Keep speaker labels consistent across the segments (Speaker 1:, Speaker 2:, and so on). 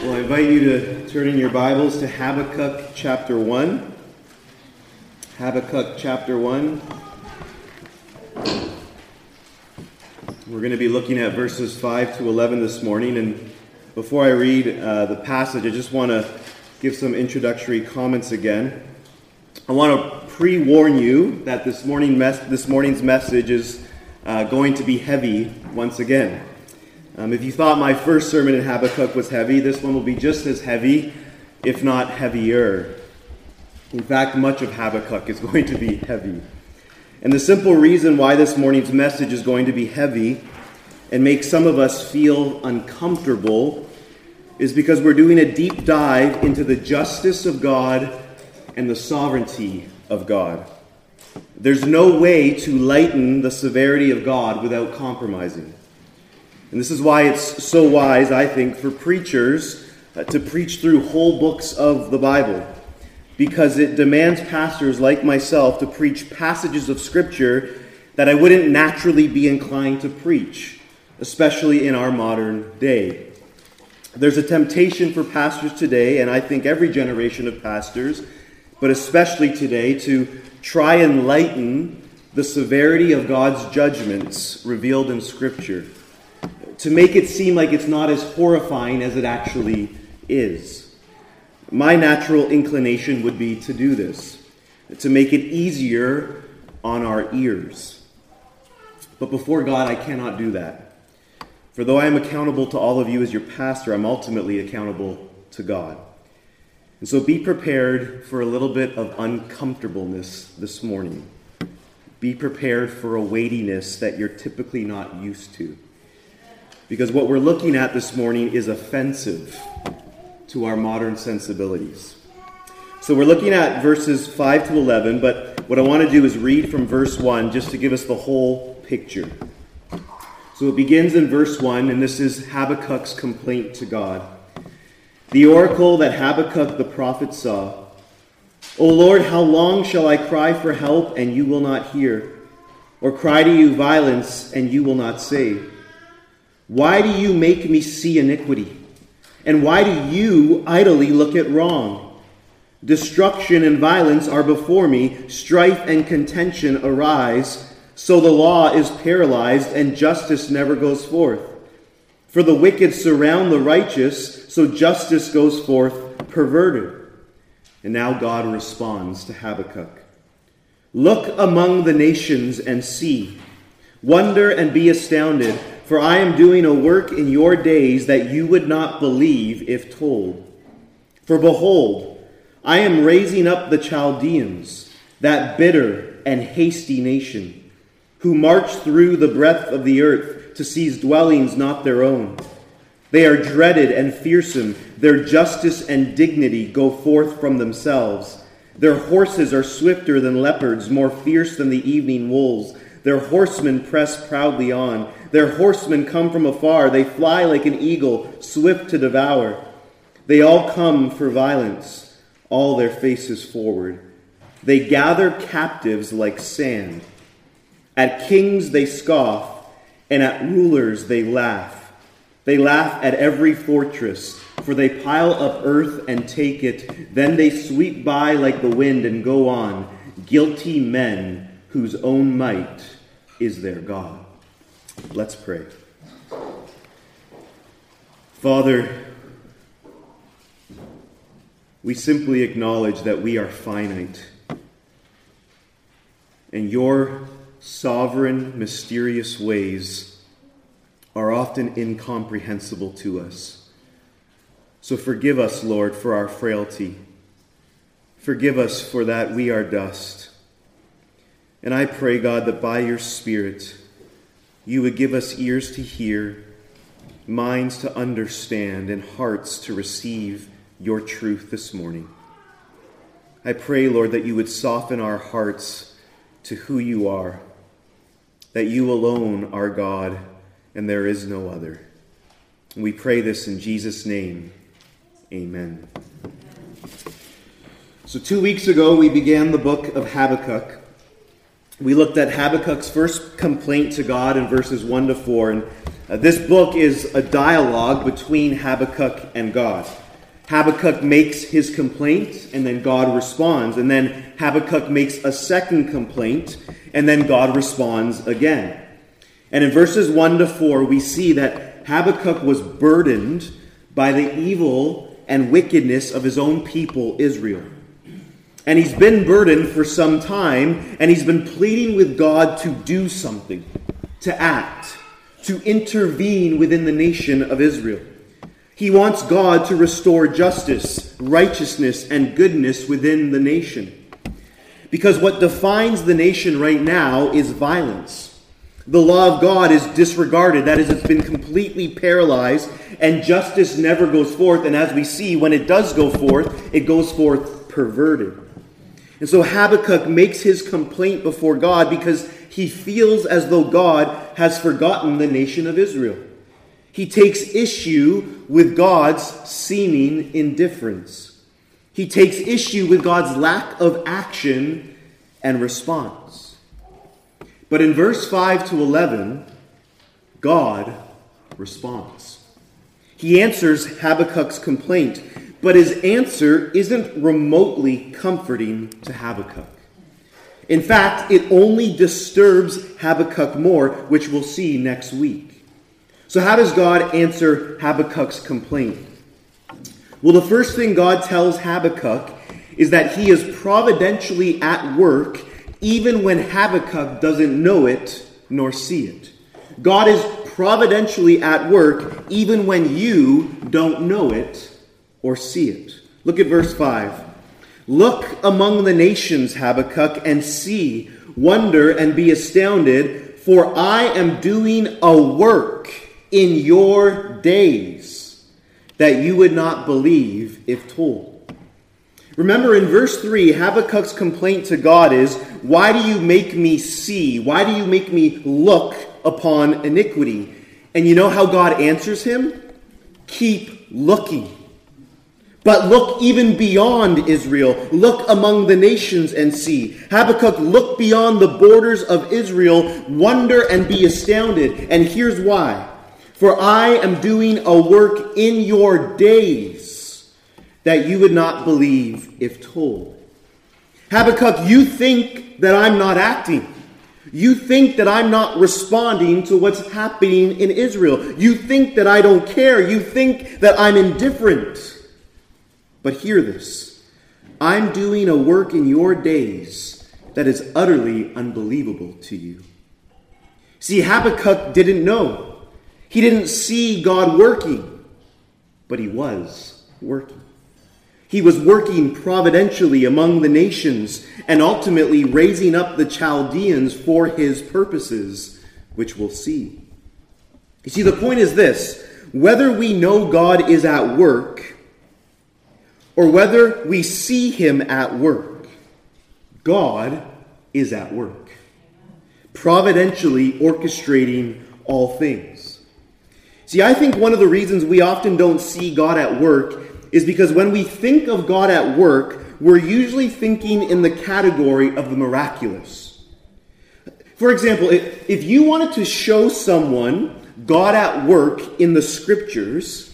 Speaker 1: Well, I invite you to turn in your Bibles to Habakkuk chapter 1. Habakkuk chapter 1. We're going to be looking at verses 5 to 11 this morning. And before I read uh, the passage, I just want to give some introductory comments again. I want to pre warn you that this, morning mes- this morning's message is uh, going to be heavy once again. Um, if you thought my first sermon in Habakkuk was heavy, this one will be just as heavy, if not heavier. In fact, much of Habakkuk is going to be heavy. And the simple reason why this morning's message is going to be heavy and make some of us feel uncomfortable is because we're doing a deep dive into the justice of God and the sovereignty of God. There's no way to lighten the severity of God without compromising. And this is why it's so wise, I think, for preachers uh, to preach through whole books of the Bible. Because it demands pastors like myself to preach passages of Scripture that I wouldn't naturally be inclined to preach, especially in our modern day. There's a temptation for pastors today, and I think every generation of pastors, but especially today, to try and lighten the severity of God's judgments revealed in Scripture to make it seem like it's not as horrifying as it actually is. My natural inclination would be to do this, to make it easier on our ears. But before God, I cannot do that. For though I am accountable to all of you as your pastor, I'm ultimately accountable to God. And so be prepared for a little bit of uncomfortableness this morning. Be prepared for a weightiness that you're typically not used to because what we're looking at this morning is offensive to our modern sensibilities. So we're looking at verses 5 to 11, but what I want to do is read from verse 1 just to give us the whole picture. So it begins in verse 1, and this is Habakkuk's complaint to God. The oracle that Habakkuk the prophet saw O Lord, how long shall I cry for help and you will not hear, or cry to you violence and you will not save? Why do you make me see iniquity? And why do you idly look at wrong? Destruction and violence are before me, strife and contention arise. So the law is paralyzed, and justice never goes forth. For the wicked surround the righteous, so justice goes forth perverted. And now God responds to Habakkuk Look among the nations and see, wonder and be astounded. For I am doing a work in your days that you would not believe if told. For behold, I am raising up the Chaldeans, that bitter and hasty nation, who march through the breadth of the earth to seize dwellings not their own. They are dreaded and fearsome. Their justice and dignity go forth from themselves. Their horses are swifter than leopards, more fierce than the evening wolves. Their horsemen press proudly on. Their horsemen come from afar. They fly like an eagle, swift to devour. They all come for violence, all their faces forward. They gather captives like sand. At kings they scoff, and at rulers they laugh. They laugh at every fortress, for they pile up earth and take it. Then they sweep by like the wind and go on, guilty men whose own might is their God. Let's pray. Father, we simply acknowledge that we are finite. And your sovereign, mysterious ways are often incomprehensible to us. So forgive us, Lord, for our frailty. Forgive us for that we are dust. And I pray, God, that by your Spirit, you would give us ears to hear, minds to understand, and hearts to receive your truth this morning. I pray, Lord, that you would soften our hearts to who you are, that you alone are God, and there is no other. We pray this in Jesus' name. Amen. So, two weeks ago, we began the book of Habakkuk. We looked at Habakkuk's first complaint to God in verses 1 to 4. And uh, this book is a dialogue between Habakkuk and God. Habakkuk makes his complaint, and then God responds. And then Habakkuk makes a second complaint, and then God responds again. And in verses 1 to 4, we see that Habakkuk was burdened by the evil and wickedness of his own people, Israel. And he's been burdened for some time, and he's been pleading with God to do something, to act, to intervene within the nation of Israel. He wants God to restore justice, righteousness, and goodness within the nation. Because what defines the nation right now is violence. The law of God is disregarded. That is, it's been completely paralyzed, and justice never goes forth. And as we see, when it does go forth, it goes forth perverted. And so Habakkuk makes his complaint before God because he feels as though God has forgotten the nation of Israel. He takes issue with God's seeming indifference. He takes issue with God's lack of action and response. But in verse 5 to 11, God responds. He answers Habakkuk's complaint but his answer isn't remotely comforting to Habakkuk. In fact, it only disturbs Habakkuk more, which we'll see next week. So, how does God answer Habakkuk's complaint? Well, the first thing God tells Habakkuk is that he is providentially at work even when Habakkuk doesn't know it nor see it. God is providentially at work even when you don't know it or see it. Look at verse 5. Look among the nations, Habakkuk, and see, wonder, and be astounded, for I am doing a work in your days that you would not believe if told. Remember in verse 3, Habakkuk's complaint to God is, Why do you make me see? Why do you make me look upon iniquity? And you know how God answers him? Keep looking. But look even beyond Israel. Look among the nations and see. Habakkuk, look beyond the borders of Israel, wonder and be astounded. And here's why. For I am doing a work in your days that you would not believe if told. Habakkuk, you think that I'm not acting. You think that I'm not responding to what's happening in Israel. You think that I don't care. You think that I'm indifferent. But hear this I'm doing a work in your days that is utterly unbelievable to you. See, Habakkuk didn't know. He didn't see God working, but he was working. He was working providentially among the nations and ultimately raising up the Chaldeans for his purposes, which we'll see. You see, the point is this whether we know God is at work or whether we see him at work, God is at work, providentially orchestrating all things. See, I think one of the reasons we often don't see God at work is because when we think of God at work, we're usually thinking in the category of the miraculous. For example, if you wanted to show someone God at work in the scriptures,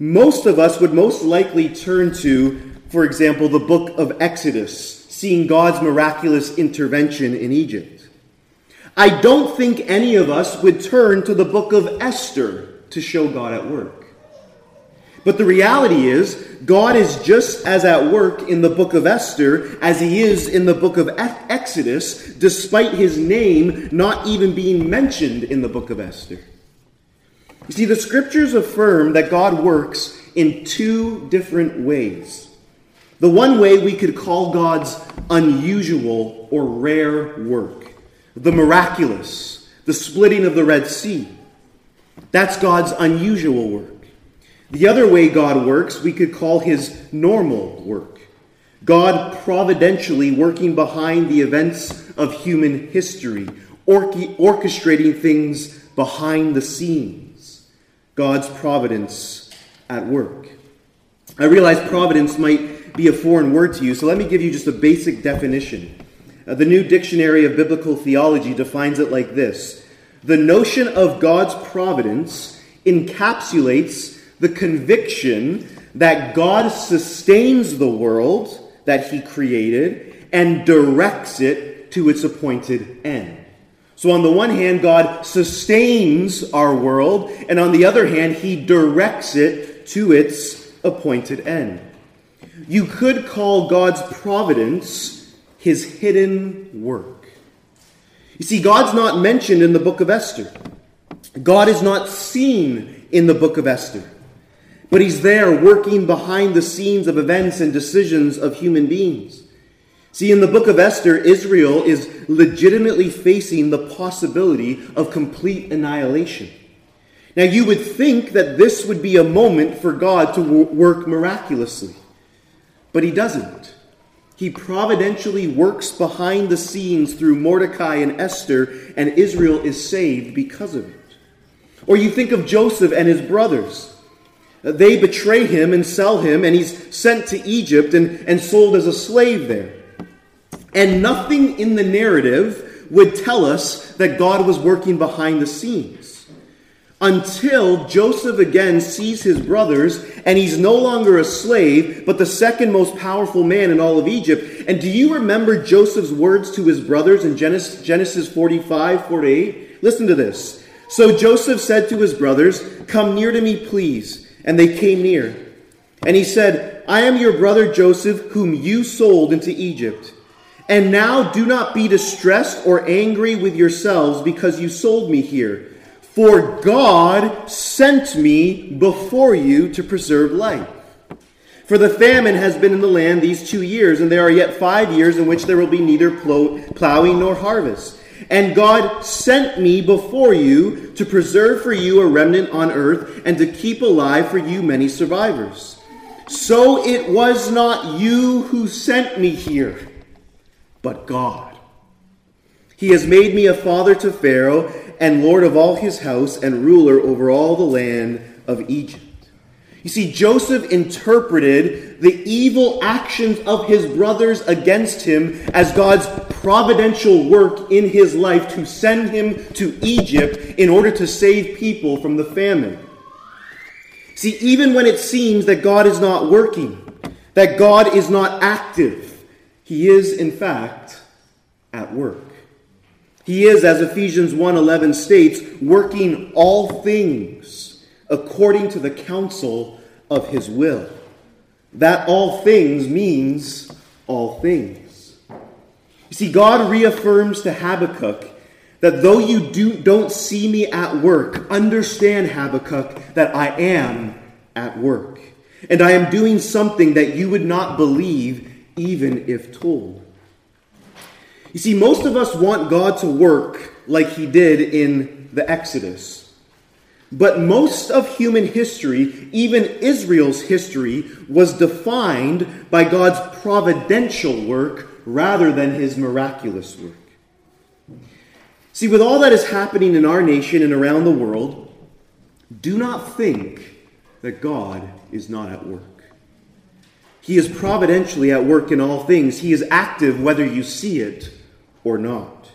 Speaker 1: most of us would most likely turn to, for example, the book of Exodus, seeing God's miraculous intervention in Egypt. I don't think any of us would turn to the book of Esther to show God at work. But the reality is, God is just as at work in the book of Esther as he is in the book of Exodus, despite his name not even being mentioned in the book of Esther. You see, the scriptures affirm that God works in two different ways. The one way we could call God's unusual or rare work, the miraculous, the splitting of the Red Sea. That's God's unusual work. The other way God works, we could call his normal work. God providentially working behind the events of human history, orchestrating things behind the scenes. God's providence at work. I realize providence might be a foreign word to you, so let me give you just a basic definition. Uh, the New Dictionary of Biblical Theology defines it like this The notion of God's providence encapsulates the conviction that God sustains the world that he created and directs it to its appointed end. So, on the one hand, God sustains our world, and on the other hand, he directs it to its appointed end. You could call God's providence his hidden work. You see, God's not mentioned in the book of Esther. God is not seen in the book of Esther. But he's there working behind the scenes of events and decisions of human beings. See, in the book of Esther, Israel is legitimately facing the possibility of complete annihilation. Now, you would think that this would be a moment for God to work miraculously, but he doesn't. He providentially works behind the scenes through Mordecai and Esther, and Israel is saved because of it. Or you think of Joseph and his brothers. They betray him and sell him, and he's sent to Egypt and, and sold as a slave there. And nothing in the narrative would tell us that God was working behind the scenes. Until Joseph again sees his brothers, and he's no longer a slave, but the second most powerful man in all of Egypt. And do you remember Joseph's words to his brothers in Genesis, Genesis 45, 48? Listen to this. So Joseph said to his brothers, Come near to me, please. And they came near. And he said, I am your brother Joseph, whom you sold into Egypt. And now do not be distressed or angry with yourselves because you sold me here. For God sent me before you to preserve life. For the famine has been in the land these two years, and there are yet five years in which there will be neither plowing nor harvest. And God sent me before you to preserve for you a remnant on earth and to keep alive for you many survivors. So it was not you who sent me here, but God. He has made me a father to Pharaoh and lord of all his house and ruler over all the land of Egypt. You see, Joseph interpreted the evil actions of his brothers against him as God's providential work in his life to send him to Egypt in order to save people from the famine. See, even when it seems that God is not working, that God is not active, he is, in fact, at work. He is, as Ephesians 1:11 states, working all things according to the counsel of his will. That all things means all things. You see, God reaffirms to Habakkuk that though you do, don't see me at work, understand, Habakkuk, that I am at work. And I am doing something that you would not believe even if told. You see, most of us want God to work like he did in the Exodus. But most of human history, even Israel's history, was defined by God's providential work rather than his miraculous work. See, with all that is happening in our nation and around the world, do not think that God is not at work. He is providentially at work in all things. He is active whether you see it or not.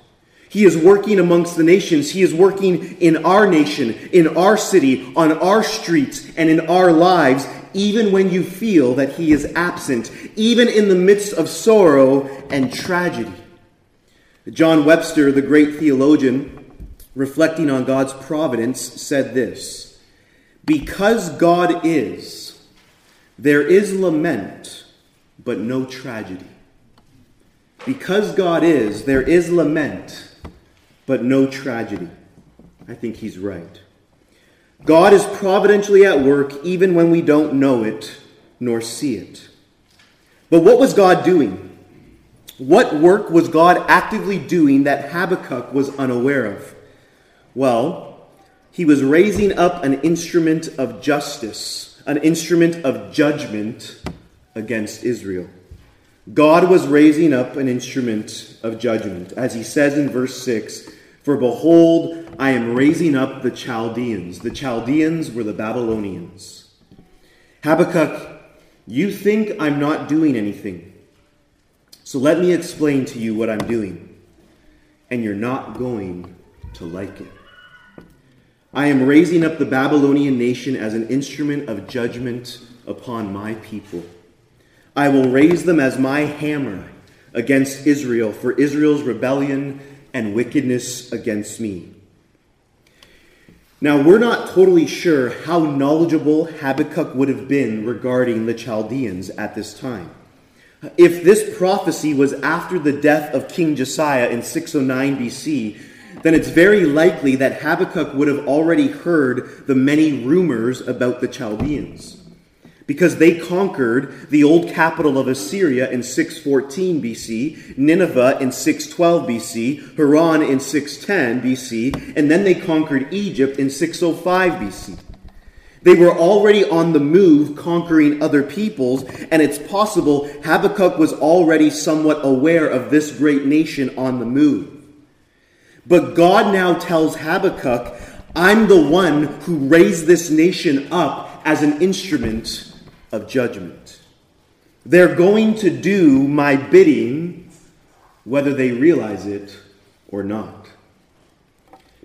Speaker 1: He is working amongst the nations. He is working in our nation, in our city, on our streets, and in our lives, even when you feel that He is absent, even in the midst of sorrow and tragedy. John Webster, the great theologian, reflecting on God's providence, said this Because God is, there is lament, but no tragedy. Because God is, there is lament but no tragedy. I think he's right. God is providentially at work even when we don't know it nor see it. But what was God doing? What work was God actively doing that Habakkuk was unaware of? Well, he was raising up an instrument of justice, an instrument of judgment against Israel. God was raising up an instrument of judgment. As he says in verse 6 For behold, I am raising up the Chaldeans. The Chaldeans were the Babylonians. Habakkuk, you think I'm not doing anything. So let me explain to you what I'm doing, and you're not going to like it. I am raising up the Babylonian nation as an instrument of judgment upon my people. I will raise them as my hammer against Israel for Israel's rebellion and wickedness against me. Now, we're not totally sure how knowledgeable Habakkuk would have been regarding the Chaldeans at this time. If this prophecy was after the death of King Josiah in 609 BC, then it's very likely that Habakkuk would have already heard the many rumors about the Chaldeans because they conquered the old capital of Assyria in 614 BC, Nineveh in 612 BC, Haran in 610 BC, and then they conquered Egypt in 605 BC. They were already on the move conquering other peoples, and it's possible Habakkuk was already somewhat aware of this great nation on the move. But God now tells Habakkuk, I'm the one who raised this nation up as an instrument of judgment. They're going to do my bidding, whether they realize it or not.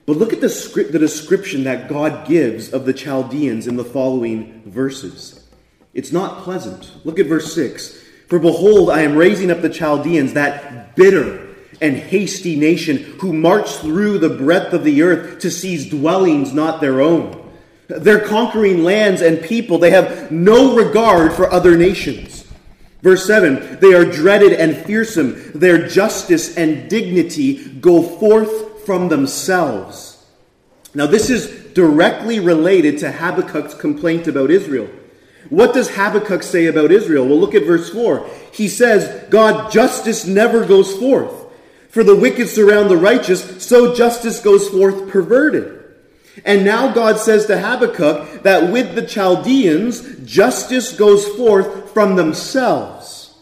Speaker 1: But look at the, script, the description that God gives of the Chaldeans in the following verses. It's not pleasant. Look at verse 6. For behold, I am raising up the Chaldeans, that bitter and hasty nation who march through the breadth of the earth to seize dwellings not their own. They're conquering lands and people. They have no regard for other nations. Verse 7 They are dreaded and fearsome. Their justice and dignity go forth from themselves. Now, this is directly related to Habakkuk's complaint about Israel. What does Habakkuk say about Israel? Well, look at verse 4. He says, God, justice never goes forth. For the wicked surround the righteous, so justice goes forth perverted. And now God says to Habakkuk that with the Chaldeans, justice goes forth from themselves.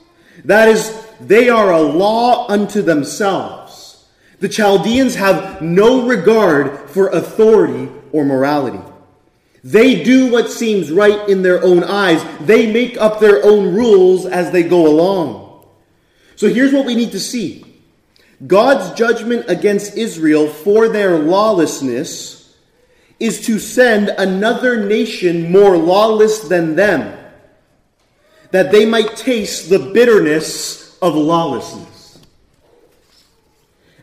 Speaker 1: That is, they are a law unto themselves. The Chaldeans have no regard for authority or morality. They do what seems right in their own eyes. They make up their own rules as they go along. So here's what we need to see God's judgment against Israel for their lawlessness is to send another nation more lawless than them, that they might taste the bitterness of lawlessness.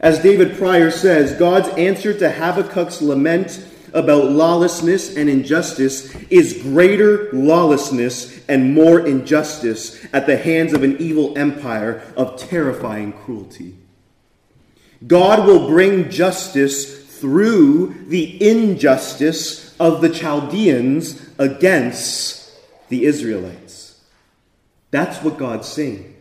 Speaker 1: As David Prior says, God's answer to Habakkuk's lament about lawlessness and injustice is greater lawlessness and more injustice at the hands of an evil empire of terrifying cruelty. God will bring justice through the injustice of the Chaldeans against the Israelites. That's what God's saying.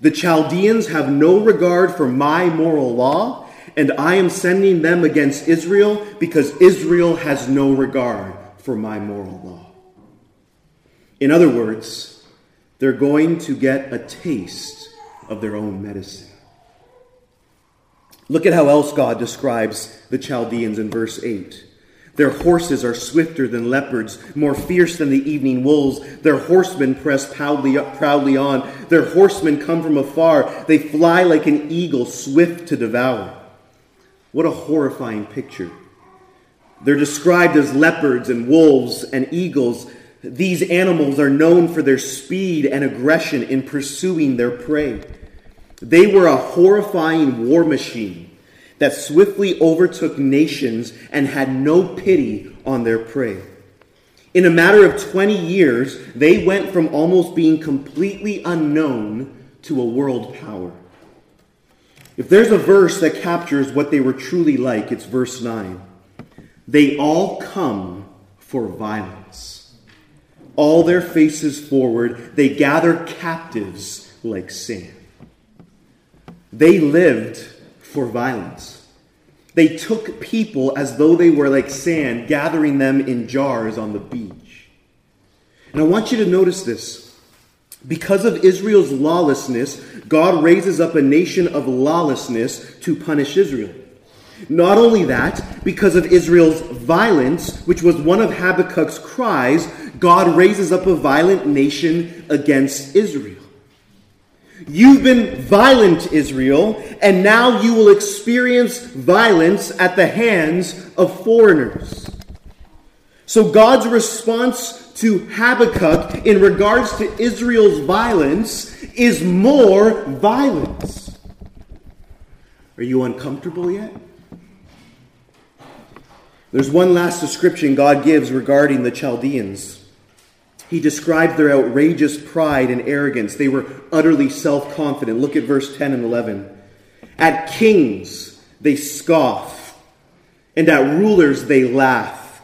Speaker 1: The Chaldeans have no regard for my moral law, and I am sending them against Israel because Israel has no regard for my moral law. In other words, they're going to get a taste of their own medicine. Look at how else God describes the Chaldeans in verse 8. Their horses are swifter than leopards, more fierce than the evening wolves. Their horsemen press proudly, proudly on. Their horsemen come from afar. They fly like an eagle, swift to devour. What a horrifying picture. They're described as leopards and wolves and eagles. These animals are known for their speed and aggression in pursuing their prey. They were a horrifying war machine that swiftly overtook nations and had no pity on their prey. In a matter of 20 years, they went from almost being completely unknown to a world power. If there's a verse that captures what they were truly like, it's verse 9. They all come for violence. All their faces forward, they gather captives like sand. They lived for violence. They took people as though they were like sand, gathering them in jars on the beach. And I want you to notice this. Because of Israel's lawlessness, God raises up a nation of lawlessness to punish Israel. Not only that, because of Israel's violence, which was one of Habakkuk's cries, God raises up a violent nation against Israel. You've been violent, Israel, and now you will experience violence at the hands of foreigners. So God's response to Habakkuk in regards to Israel's violence is more violence. Are you uncomfortable yet? There's one last description God gives regarding the Chaldeans. He describes their outrageous pride and arrogance. They were utterly self confident. Look at verse 10 and 11. At kings they scoff, and at rulers they laugh.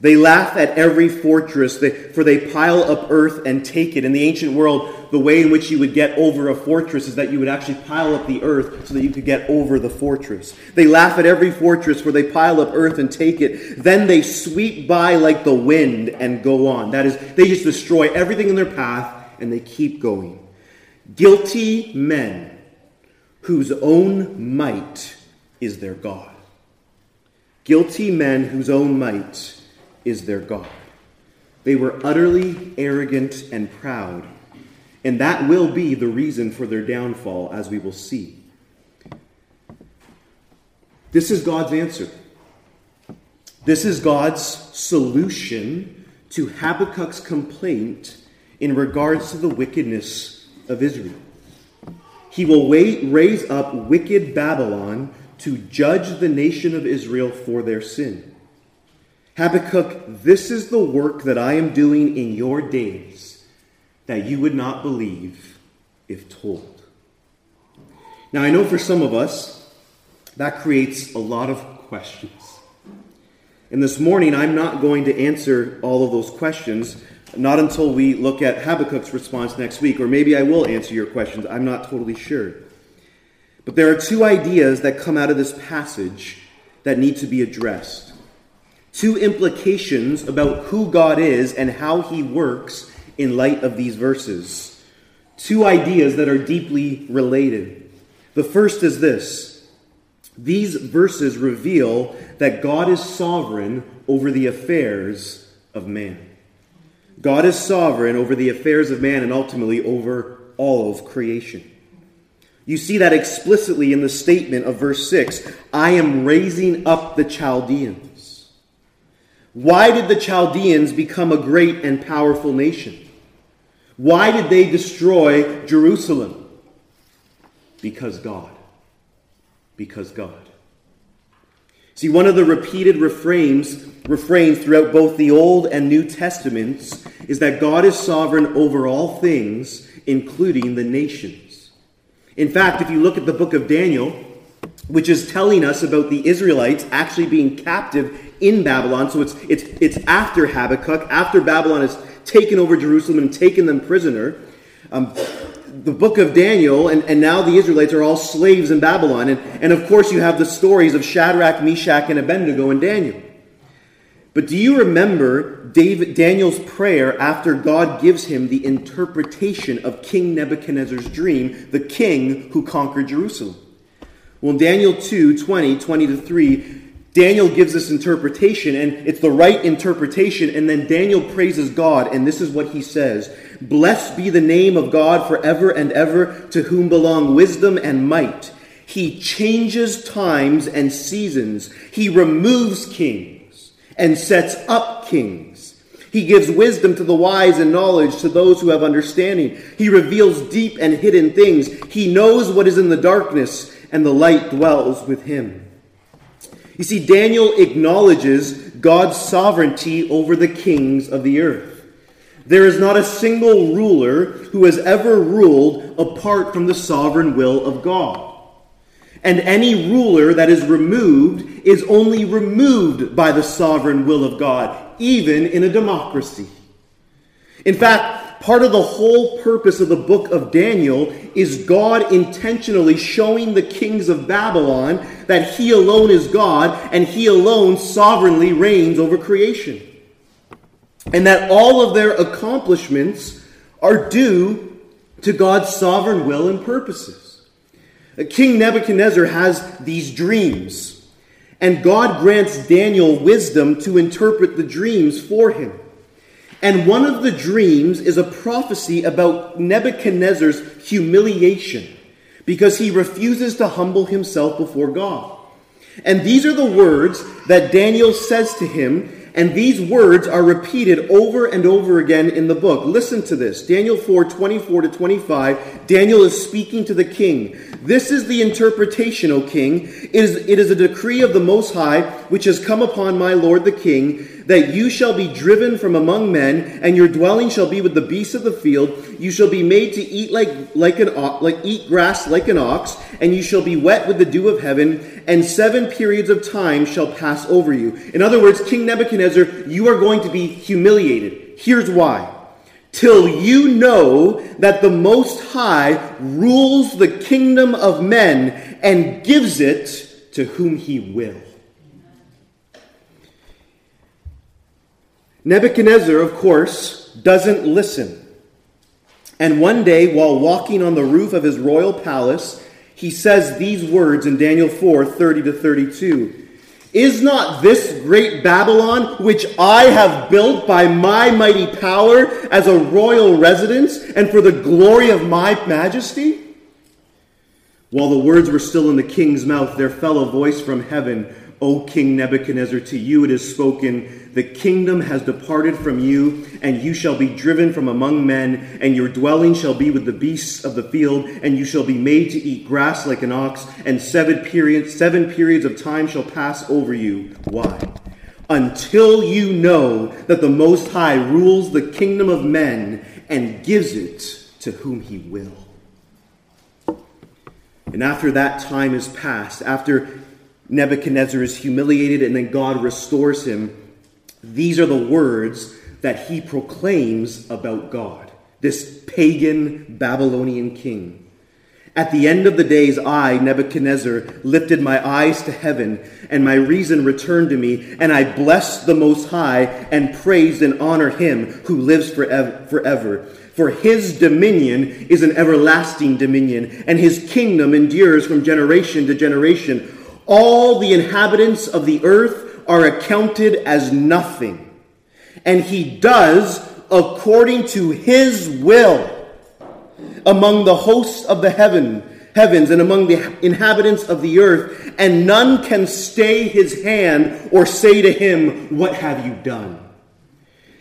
Speaker 1: They laugh at every fortress, for they pile up earth and take it. In the ancient world, the way in which you would get over a fortress is that you would actually pile up the earth so that you could get over the fortress. They laugh at every fortress, where they pile up earth and take it. Then they sweep by like the wind and go on. That is, they just destroy everything in their path and they keep going. Guilty men whose own might is their God. Guilty men whose own might is their God. They were utterly arrogant and proud, and that will be the reason for their downfall, as we will see. This is God's answer. This is God's solution to Habakkuk's complaint in regards to the wickedness of Israel. He will wait, raise up wicked Babylon to judge the nation of Israel for their sin. Habakkuk, this is the work that I am doing in your days that you would not believe if told. Now, I know for some of us, that creates a lot of questions. And this morning, I'm not going to answer all of those questions, not until we look at Habakkuk's response next week, or maybe I will answer your questions. I'm not totally sure. But there are two ideas that come out of this passage that need to be addressed two implications about who God is and how he works in light of these verses. Two ideas that are deeply related. The first is this these verses reveal that God is sovereign over the affairs of man. God is sovereign over the affairs of man and ultimately over all of creation. You see that explicitly in the statement of verse 6 I am raising up the Chaldeans. Why did the Chaldeans become a great and powerful nation? Why did they destroy Jerusalem? Because God. Because God. See, one of the repeated refrains, refrains throughout both the Old and New Testaments is that God is sovereign over all things, including the nations. In fact, if you look at the book of Daniel, which is telling us about the Israelites actually being captive in Babylon. So it's, it's, it's after Habakkuk, after Babylon has taken over Jerusalem and taken them prisoner. Um, the book of Daniel, and, and now the Israelites are all slaves in Babylon. And, and of course, you have the stories of Shadrach, Meshach, and Abednego in Daniel. But do you remember David, Daniel's prayer after God gives him the interpretation of King Nebuchadnezzar's dream, the king who conquered Jerusalem? Well, Daniel 2 20, 20 to 3, Daniel gives this interpretation, and it's the right interpretation, and then Daniel praises God, and this is what he says Blessed be the name of God forever and ever, to whom belong wisdom and might. He changes times and seasons, he removes kings and sets up kings. He gives wisdom to the wise and knowledge to those who have understanding. He reveals deep and hidden things. He knows what is in the darkness, and the light dwells with him. You see, Daniel acknowledges God's sovereignty over the kings of the earth. There is not a single ruler who has ever ruled apart from the sovereign will of God. And any ruler that is removed is only removed by the sovereign will of God, even in a democracy. In fact, Part of the whole purpose of the book of Daniel is God intentionally showing the kings of Babylon that he alone is God and he alone sovereignly reigns over creation. And that all of their accomplishments are due to God's sovereign will and purposes. Uh, King Nebuchadnezzar has these dreams, and God grants Daniel wisdom to interpret the dreams for him. And one of the dreams is a prophecy about Nebuchadnezzar's humiliation because he refuses to humble himself before God. And these are the words that Daniel says to him and these words are repeated over and over again in the book. Listen to this Daniel 4 24 to 25. Daniel is speaking to the king. This is the interpretation, O king. It is, it is a decree of the Most High, which has come upon my lord the king, that you shall be driven from among men, and your dwelling shall be with the beasts of the field. You shall be made to eat like, like an like eat grass like an ox, and you shall be wet with the dew of heaven, and seven periods of time shall pass over you. In other words, King Nebuchadnezzar, you are going to be humiliated. Here's why till you know that the Most High rules the kingdom of men and gives it to whom he will. Nebuchadnezzar, of course, doesn't listen. And one day, while walking on the roof of his royal palace, he says these words in Daniel 4 30 to 32. Is not this great Babylon, which I have built by my mighty power as a royal residence and for the glory of my majesty? While the words were still in the king's mouth, there fell a voice from heaven O King Nebuchadnezzar, to you it is spoken, the kingdom has departed from you, and you shall be driven from among men, and your dwelling shall be with the beasts of the field, and you shall be made to eat grass like an ox, and seven periods, seven periods of time shall pass over you. Why? Until you know that the Most High rules the kingdom of men and gives it to whom he will. And after that time is past, after Nebuchadnezzar is humiliated and then God restores him. These are the words that he proclaims about God, this pagan Babylonian king. At the end of the days, I, Nebuchadnezzar, lifted my eyes to heaven, and my reason returned to me, and I blessed the Most High, and praised and honored him who lives forever. For his dominion is an everlasting dominion, and his kingdom endures from generation to generation all the inhabitants of the earth are accounted as nothing. And he does according to his will among the hosts of the heaven, heavens and among the inhabitants of the earth, and none can stay his hand or say to him, What have you done?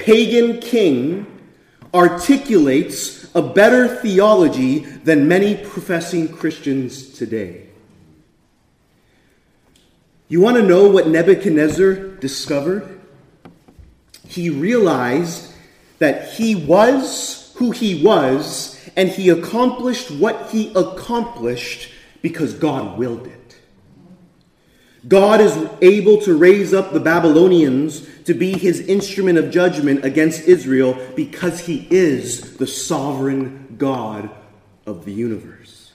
Speaker 1: pagan king articulates a better theology than many professing Christians today. You want to know what Nebuchadnezzar discovered? He realized that he was who he was, and he accomplished what he accomplished because God willed it. God is able to raise up the Babylonians to be his instrument of judgment against Israel because he is the sovereign God of the universe.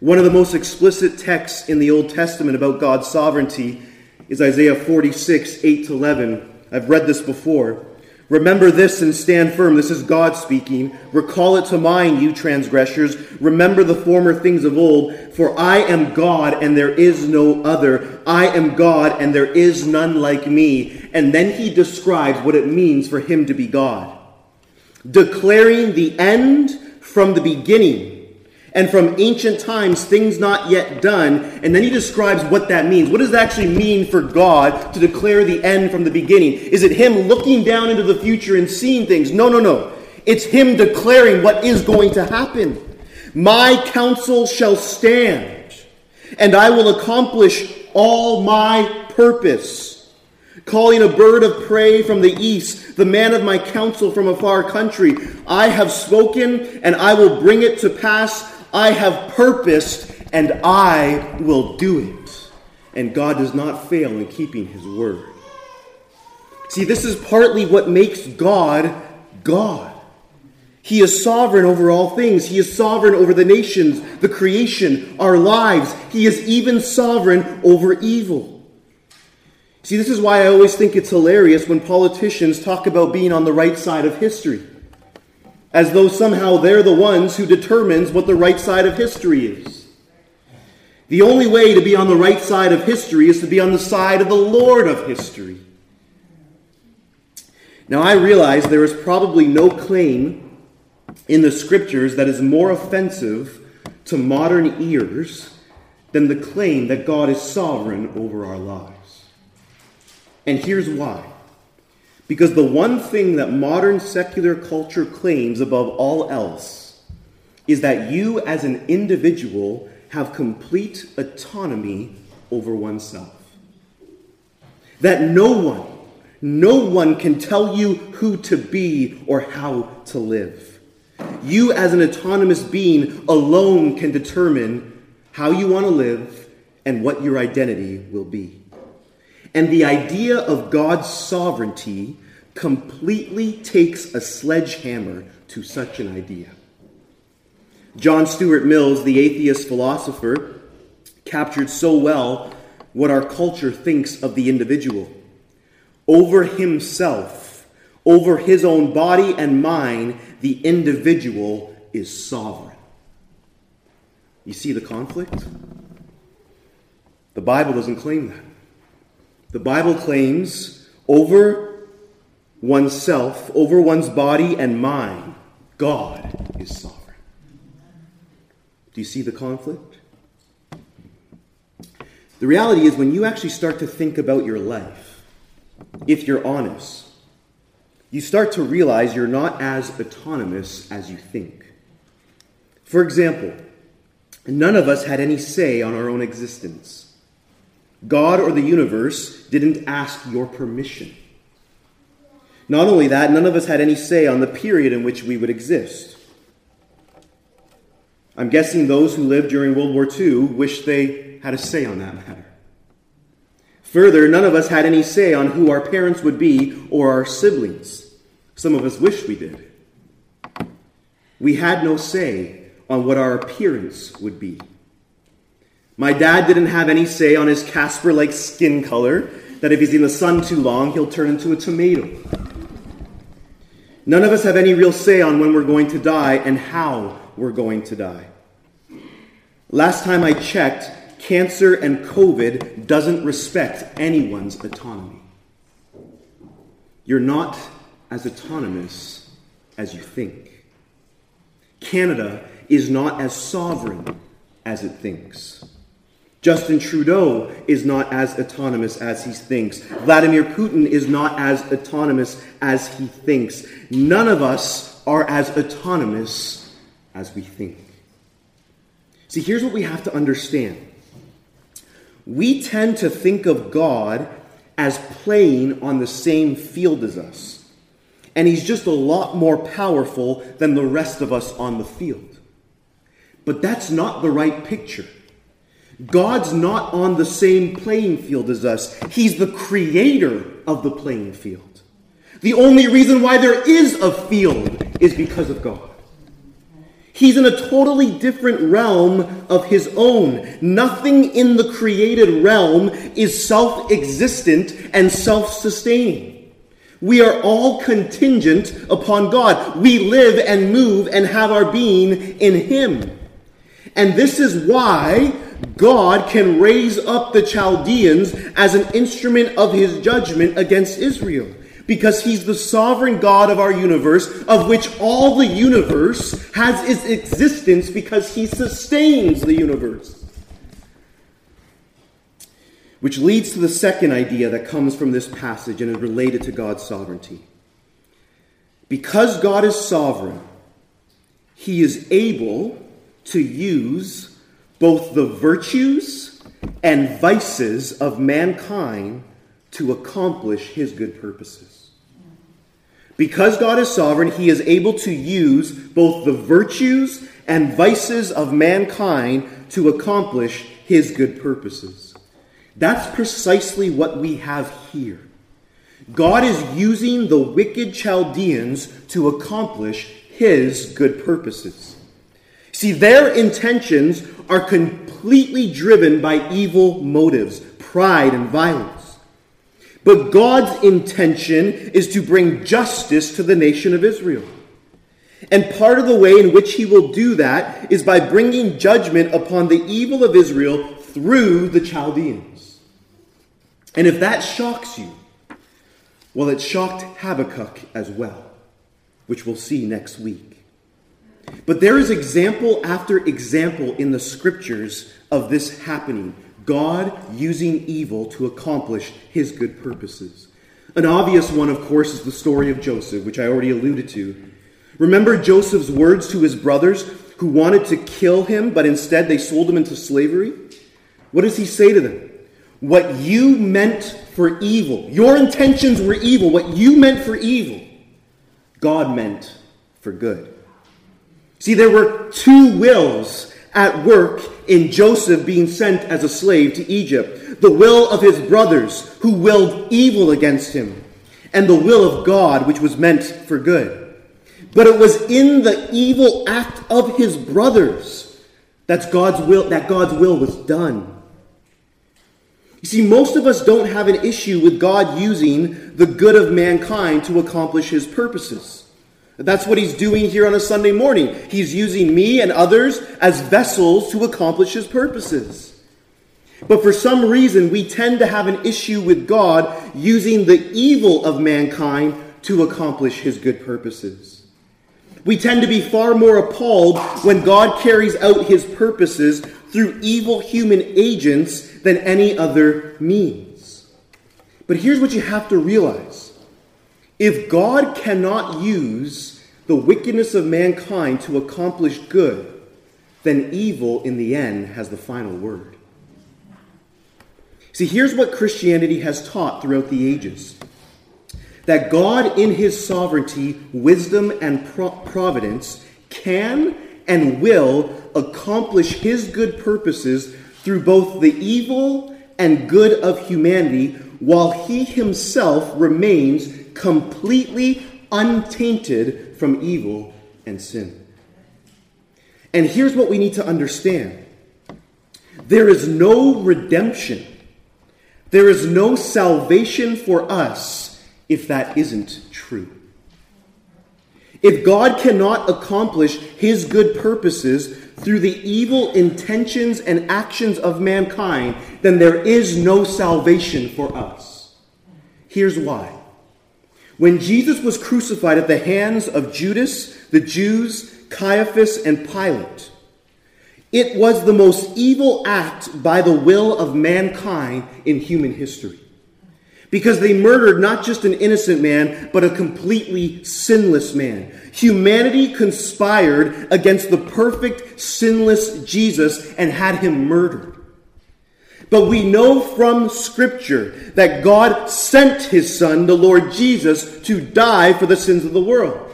Speaker 1: One of the most explicit texts in the Old Testament about God's sovereignty is Isaiah 46, 8 to 11. I've read this before. Remember this and stand firm. This is God speaking. Recall it to mind, you transgressors. Remember the former things of old. For I am God and there is no other. I am God and there is none like me. And then he describes what it means for him to be God. Declaring the end from the beginning and from ancient times things not yet done. And then he describes what that means. What does it actually mean for God to declare the end from the beginning? Is it him looking down into the future and seeing things? No, no, no. It's him declaring what is going to happen. My counsel shall stand, and I will accomplish all my purpose calling a bird of prey from the east, the man of my counsel from a far country. I have spoken, and I will bring it to pass. I have purposed and I will do it. And God does not fail in keeping his word. See, this is partly what makes God God. He is sovereign over all things. He is sovereign over the nations, the creation, our lives. He is even sovereign over evil. See, this is why I always think it's hilarious when politicians talk about being on the right side of history, as though somehow they're the ones who determines what the right side of history is. The only way to be on the right side of history is to be on the side of the Lord of history. Now, I realize there is probably no claim in the scriptures that is more offensive to modern ears than the claim that God is sovereign over our lives. And here's why. Because the one thing that modern secular culture claims above all else is that you as an individual have complete autonomy over oneself. That no one no one can tell you who to be or how to live. You, as an autonomous being, alone can determine how you want to live and what your identity will be. And the idea of God's sovereignty completely takes a sledgehammer to such an idea. John Stuart Mills, the atheist philosopher, captured so well what our culture thinks of the individual over himself, over his own body and mind, the individual is sovereign. You see the conflict? The Bible doesn't claim that. The Bible claims over oneself, over one's body and mind, God is sovereign. Do you see the conflict? The reality is, when you actually start to think about your life, if you're honest, you start to realize you're not as autonomous as you think. For example, none of us had any say on our own existence. God or the universe didn't ask your permission. Not only that, none of us had any say on the period in which we would exist. I'm guessing those who lived during World War II wish they had a say on that matter. Further, none of us had any say on who our parents would be or our siblings. Some of us wish we did. We had no say on what our appearance would be. My dad didn't have any say on his Casper like skin color, that if he's in the sun too long, he'll turn into a tomato. None of us have any real say on when we're going to die and how we're going to die. Last time I checked, cancer and COVID doesn't respect anyone's autonomy. You're not as autonomous as you think. Canada is not as sovereign as it thinks. Justin Trudeau is not as autonomous as he thinks. Vladimir Putin is not as autonomous as he thinks. None of us are as autonomous as we think. See, here's what we have to understand we tend to think of God as playing on the same field as us. And he's just a lot more powerful than the rest of us on the field. But that's not the right picture. God's not on the same playing field as us. He's the creator of the playing field. The only reason why there is a field is because of God. He's in a totally different realm of his own. Nothing in the created realm is self existent and self sustaining. We are all contingent upon God. We live and move and have our being in Him. And this is why God can raise up the Chaldeans as an instrument of His judgment against Israel because he's the sovereign God of our universe, of which all the universe has its existence because he sustains the universe. Which leads to the second idea that comes from this passage and is related to God's sovereignty. Because God is sovereign, he is able to use both the virtues and vices of mankind to accomplish his good purposes. Because God is sovereign, he is able to use both the virtues and vices of mankind to accomplish his good purposes. That's precisely what we have here. God is using the wicked Chaldeans to accomplish his good purposes. See, their intentions are completely driven by evil motives, pride, and violence. But God's intention is to bring justice to the nation of Israel. And part of the way in which he will do that is by bringing judgment upon the evil of Israel through the Chaldeans. And if that shocks you, well, it shocked Habakkuk as well, which we'll see next week. But there is example after example in the scriptures of this happening God using evil to accomplish his good purposes. An obvious one, of course, is the story of Joseph, which I already alluded to. Remember Joseph's words to his brothers who wanted to kill him, but instead they sold him into slavery? What does he say to them? What you meant for evil, your intentions were evil, what you meant for evil, God meant for good. See, there were two wills at work in Joseph being sent as a slave to Egypt the will of his brothers, who willed evil against him, and the will of God, which was meant for good. But it was in the evil act of his brothers that God's will, that God's will was done. You see, most of us don't have an issue with God using the good of mankind to accomplish his purposes. That's what he's doing here on a Sunday morning. He's using me and others as vessels to accomplish his purposes. But for some reason, we tend to have an issue with God using the evil of mankind to accomplish his good purposes. We tend to be far more appalled when God carries out his purposes through evil human agents than any other means. But here's what you have to realize if God cannot use the wickedness of mankind to accomplish good, then evil in the end has the final word. See, here's what Christianity has taught throughout the ages that God, in his sovereignty, wisdom, and providence, can and will accomplish his good purposes through both the evil and good of humanity while he himself remains completely untainted from evil and sin. And here's what we need to understand there is no redemption, there is no salvation for us if that isn't true. If God cannot accomplish his good purposes through the evil intentions and actions of mankind, then there is no salvation for us. Here's why. When Jesus was crucified at the hands of Judas, the Jews, Caiaphas, and Pilate, it was the most evil act by the will of mankind in human history because they murdered not just an innocent man, but a completely sinless man. Humanity conspired against the perfect, sinless Jesus and had him murdered. But we know from Scripture that God sent his Son, the Lord Jesus, to die for the sins of the world.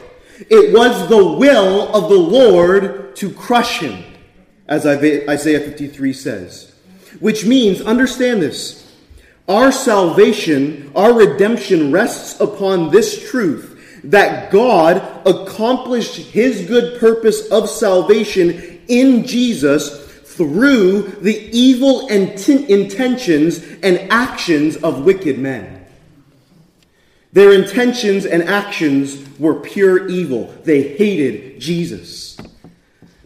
Speaker 1: It was the will of the Lord to crush him, as Isaiah 53 says. Which means, understand this, our salvation, our redemption rests upon this truth that God accomplished his good purpose of salvation in Jesus through the evil intentions and actions of wicked men. Their intentions and actions were pure evil. They hated Jesus.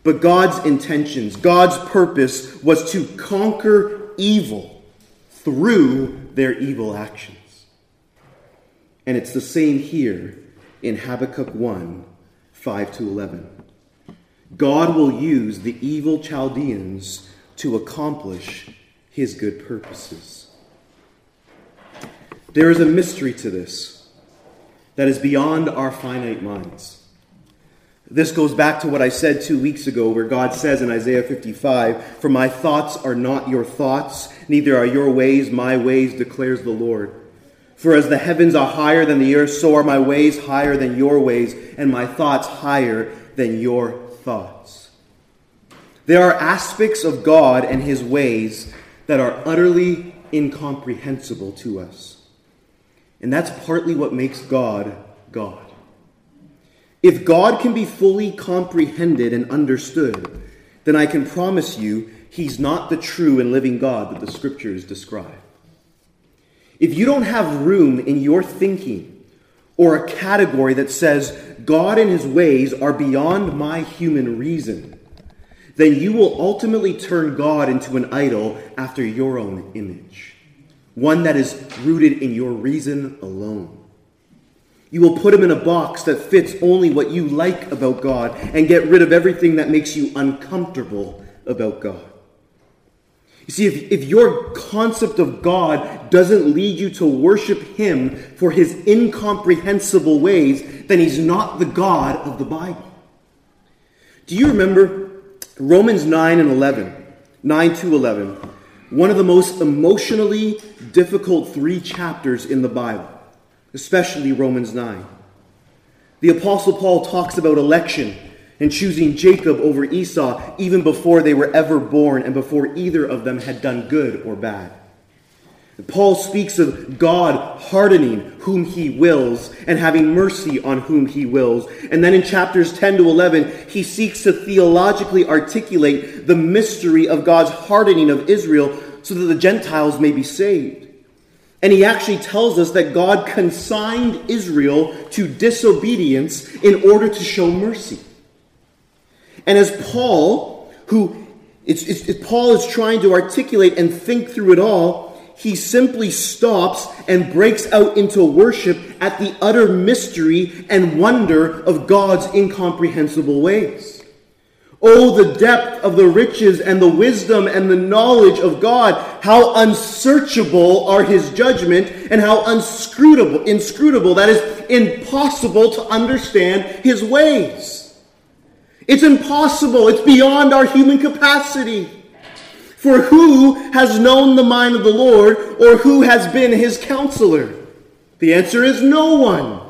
Speaker 1: But God's intentions, God's purpose was to conquer evil through their evil actions. And it's the same here in Habakkuk 1 5 to 11. God will use the evil Chaldeans to accomplish his good purposes. There is a mystery to this that is beyond our finite minds. This goes back to what I said two weeks ago, where God says in Isaiah 55 For my thoughts are not your thoughts, neither are your ways my ways, declares the Lord. For as the heavens are higher than the earth, so are my ways higher than your ways, and my thoughts higher than your thoughts. There are aspects of God and his ways that are utterly incomprehensible to us. And that's partly what makes God God. If God can be fully comprehended and understood, then I can promise you he's not the true and living God that the scriptures describe. If you don't have room in your thinking or a category that says God and his ways are beyond my human reason, then you will ultimately turn God into an idol after your own image, one that is rooted in your reason alone. You will put him in a box that fits only what you like about God and get rid of everything that makes you uncomfortable about God. You see, if, if your concept of God doesn't lead you to worship Him for His incomprehensible ways, then He's not the God of the Bible. Do you remember Romans 9 and 11? 9 to 11. One of the most emotionally difficult three chapters in the Bible, especially Romans 9. The Apostle Paul talks about election and choosing Jacob over Esau even before they were ever born and before either of them had done good or bad. Paul speaks of God hardening whom he wills and having mercy on whom he wills. And then in chapters 10 to 11, he seeks to theologically articulate the mystery of God's hardening of Israel so that the Gentiles may be saved. And he actually tells us that God consigned Israel to disobedience in order to show mercy. And as Paul, who it's, it's, Paul is trying to articulate and think through it all, he simply stops and breaks out into worship at the utter mystery and wonder of God's incomprehensible ways. Oh, the depth of the riches and the wisdom and the knowledge of God. How unsearchable are his judgment and how unscrutable, inscrutable, that is impossible to understand his ways. It's impossible. It's beyond our human capacity. For who has known the mind of the Lord or who has been his counselor? The answer is no one.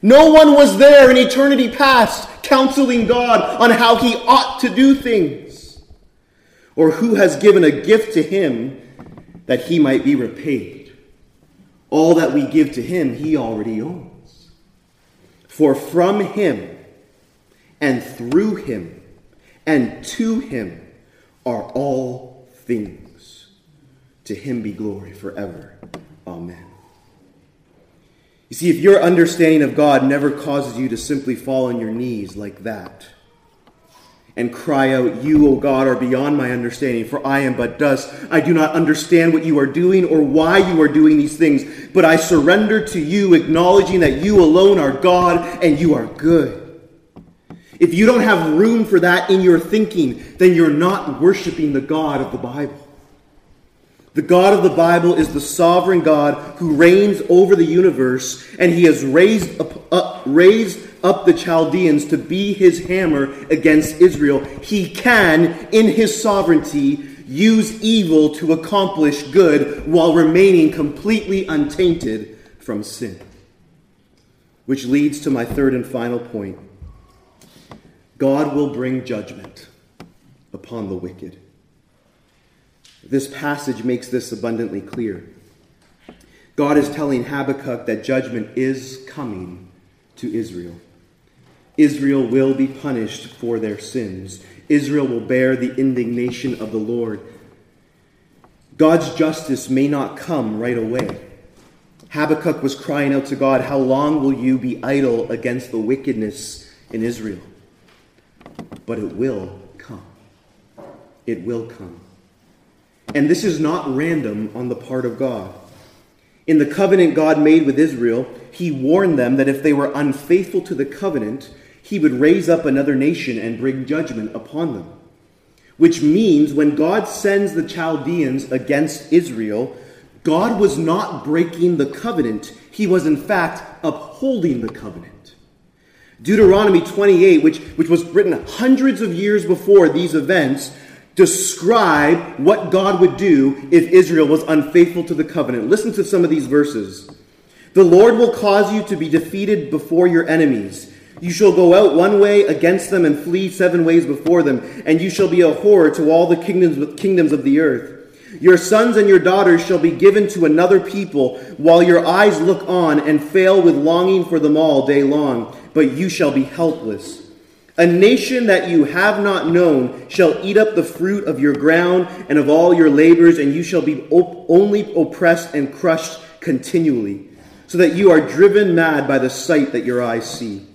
Speaker 1: No one was there in eternity past counseling God on how he ought to do things. Or who has given a gift to him that he might be repaid. All that we give to him, he already owns. For from him, and through him and to him are all things. To him be glory forever. Amen. You see, if your understanding of God never causes you to simply fall on your knees like that and cry out, You, O God, are beyond my understanding, for I am but dust. I do not understand what you are doing or why you are doing these things, but I surrender to you, acknowledging that you alone are God and you are good. If you don't have room for that in your thinking, then you're not worshiping the God of the Bible. The God of the Bible is the sovereign God who reigns over the universe, and he has raised up, up, raised up the Chaldeans to be his hammer against Israel. He can, in his sovereignty, use evil to accomplish good while remaining completely untainted from sin. Which leads to my third and final point. God will bring judgment upon the wicked. This passage makes this abundantly clear. God is telling Habakkuk that judgment is coming to Israel. Israel will be punished for their sins. Israel will bear the indignation of the Lord. God's justice may not come right away. Habakkuk was crying out to God, How long will you be idle against the wickedness in Israel? But it will come. It will come. And this is not random on the part of God. In the covenant God made with Israel, he warned them that if they were unfaithful to the covenant, he would raise up another nation and bring judgment upon them. Which means when God sends the Chaldeans against Israel, God was not breaking the covenant, he was in fact upholding the covenant. Deuteronomy 28, which, which was written hundreds of years before these events, describe what God would do if Israel was unfaithful to the covenant. Listen to some of these verses. The Lord will cause you to be defeated before your enemies. You shall go out one way against them and flee seven ways before them, and you shall be a horror to all the kingdoms, kingdoms of the earth. Your sons and your daughters shall be given to another people, while your eyes look on and fail with longing for them all day long, but you shall be helpless. A nation that you have not known shall eat up the fruit of your ground and of all your labors, and you shall be op- only oppressed and crushed continually, so that you are driven mad by the sight that your eyes see.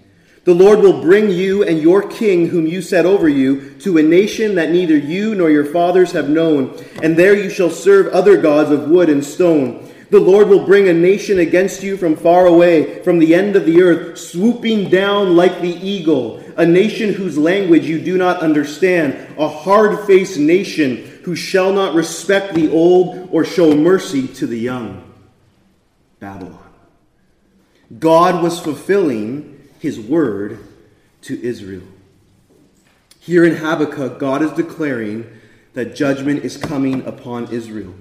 Speaker 1: The Lord will bring you and your king, whom you set over you, to a nation that neither you nor your fathers have known, and there you shall serve other gods of wood and stone. The Lord will bring a nation against you from far away, from the end of the earth, swooping down like the eagle, a nation whose language you do not understand, a hard faced nation who shall not respect the old or show mercy to the young. Babylon. God was fulfilling his word to Israel. Here in Habakkuk, God is declaring that judgment is coming upon Israel.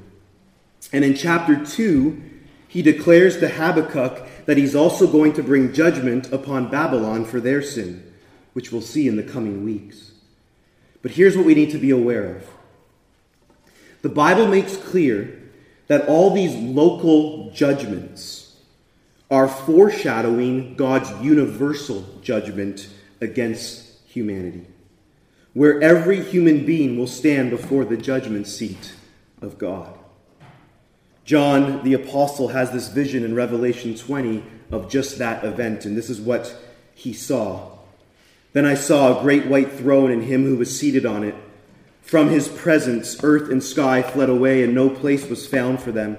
Speaker 1: And in chapter 2, he declares to Habakkuk that he's also going to bring judgment upon Babylon for their sin, which we'll see in the coming weeks. But here's what we need to be aware of the Bible makes clear that all these local judgments, are foreshadowing God's universal judgment against humanity, where every human being will stand before the judgment seat of God. John the Apostle has this vision in Revelation 20 of just that event, and this is what he saw. Then I saw a great white throne and him who was seated on it. From his presence, earth and sky fled away, and no place was found for them.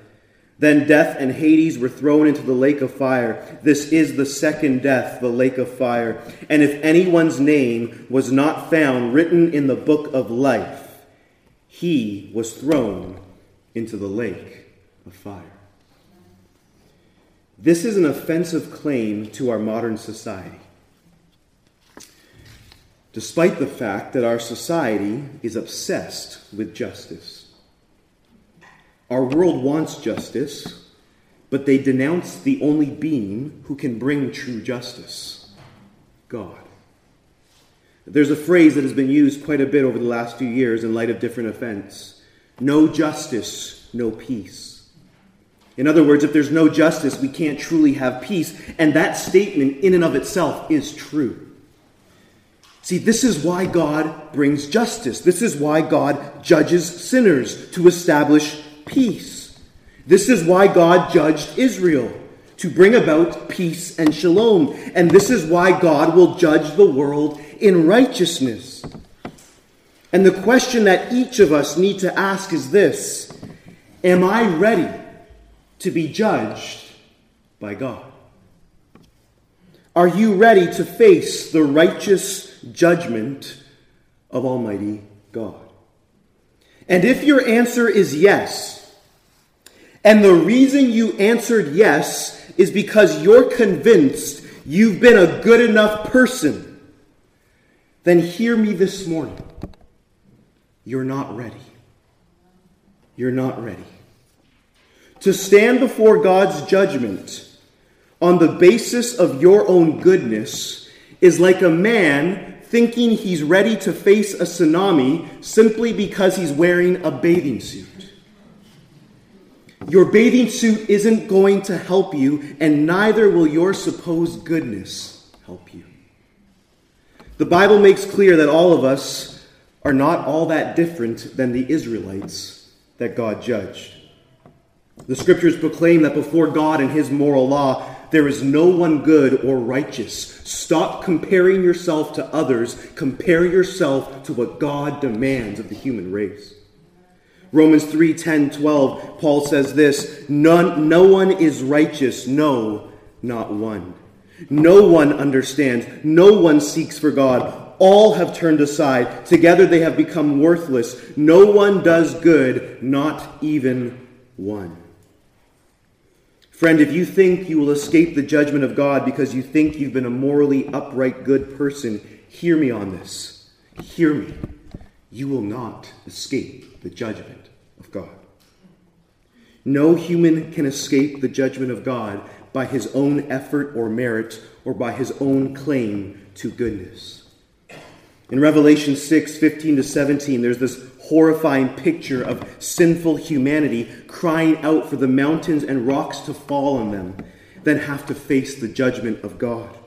Speaker 1: Then death and Hades were thrown into the lake of fire. This is the second death, the lake of fire. And if anyone's name was not found written in the book of life, he was thrown into the lake of fire. This is an offensive claim to our modern society. Despite the fact that our society is obsessed with justice. Our world wants justice, but they denounce the only being who can bring true justice God. There's a phrase that has been used quite a bit over the last few years in light of different events no justice, no peace. In other words, if there's no justice, we can't truly have peace. And that statement, in and of itself, is true. See, this is why God brings justice. This is why God judges sinners to establish peace. This is why God judged Israel, to bring about peace and shalom. And this is why God will judge the world in righteousness. And the question that each of us need to ask is this Am I ready to be judged by God? Are you ready to face the righteous judgment of Almighty God? And if your answer is yes, and the reason you answered yes is because you're convinced you've been a good enough person, then hear me this morning. You're not ready. You're not ready. To stand before God's judgment on the basis of your own goodness is like a man thinking he's ready to face a tsunami simply because he's wearing a bathing suit. Your bathing suit isn't going to help you, and neither will your supposed goodness help you. The Bible makes clear that all of us are not all that different than the Israelites that God judged. The scriptures proclaim that before God and his moral law, there is no one good or righteous. Stop comparing yourself to others. Compare yourself to what God demands of the human race. Romans 3 10, 12, Paul says this None, No one is righteous, no, not one. No one understands, no one seeks for God. All have turned aside. Together they have become worthless. No one does good, not even one. Friend, if you think you will escape the judgment of God because you think you've been a morally upright, good person, hear me on this. Hear me. You will not escape the judgment of God. No human can escape the judgment of God by his own effort or merit or by his own claim to goodness. In Revelation 6 15 to 17, there's this horrifying picture of sinful humanity crying out for the mountains and rocks to fall on them, then have to face the judgment of God.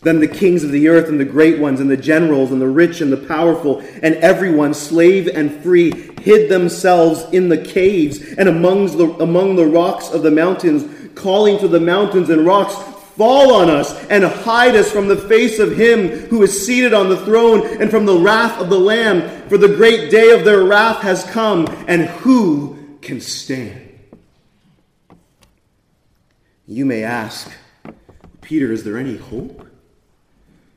Speaker 1: Then the kings of the earth and the great ones and the generals and the rich and the powerful and everyone, slave and free, hid themselves in the caves and among the, among the rocks of the mountains, calling to the mountains and rocks, Fall on us and hide us from the face of him who is seated on the throne and from the wrath of the Lamb. For the great day of their wrath has come, and who can stand? You may ask, Peter, is there any hope?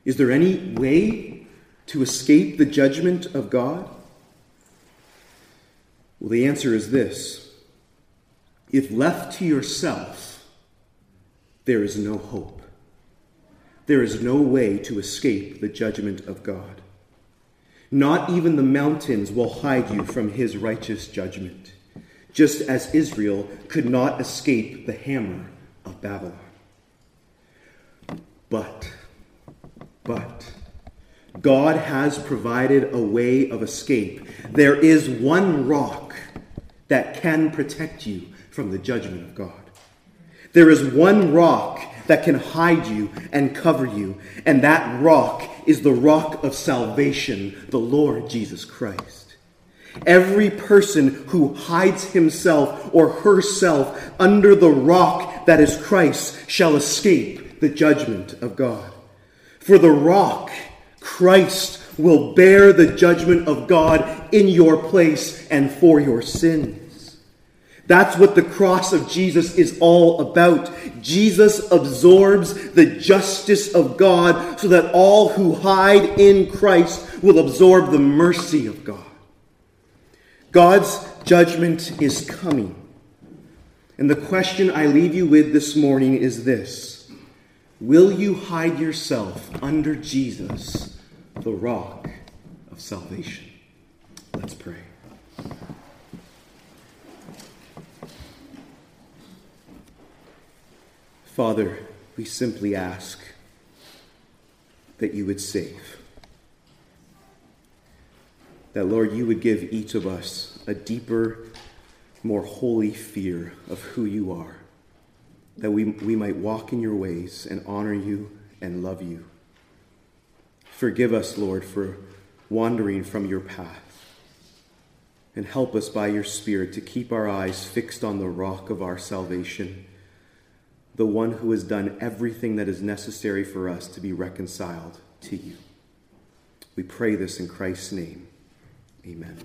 Speaker 1: Is there any way to escape the judgment of God? Well, the answer is this if left to yourself, there is no hope. There is no way to escape the judgment of God. Not even the mountains will hide you from his righteous judgment, just as Israel could not escape the hammer of Babylon. But but God has provided a way of escape. There is one rock that can protect you from the judgment of God. There is one rock that can hide you and cover you, and that rock is the rock of salvation, the Lord Jesus Christ. Every person who hides himself or herself under the rock that is Christ shall escape the judgment of God. For the rock, Christ, will bear the judgment of God in your place and for your sins. That's what the cross of Jesus is all about. Jesus absorbs the justice of God so that all who hide in Christ will absorb the mercy of God. God's judgment is coming. And the question I leave you with this morning is this Will you hide yourself under Jesus, the rock of salvation? Let's pray. Father, we simply ask that you would save. That, Lord, you would give each of us a deeper, more holy fear of who you are that we, we might walk in your ways and honor you and love you. Forgive us, Lord, for wandering from your path. And help us by your Spirit to keep our eyes fixed on the rock of our salvation, the one who has done everything that is necessary for us to be reconciled to you. We pray this in Christ's name. Amen.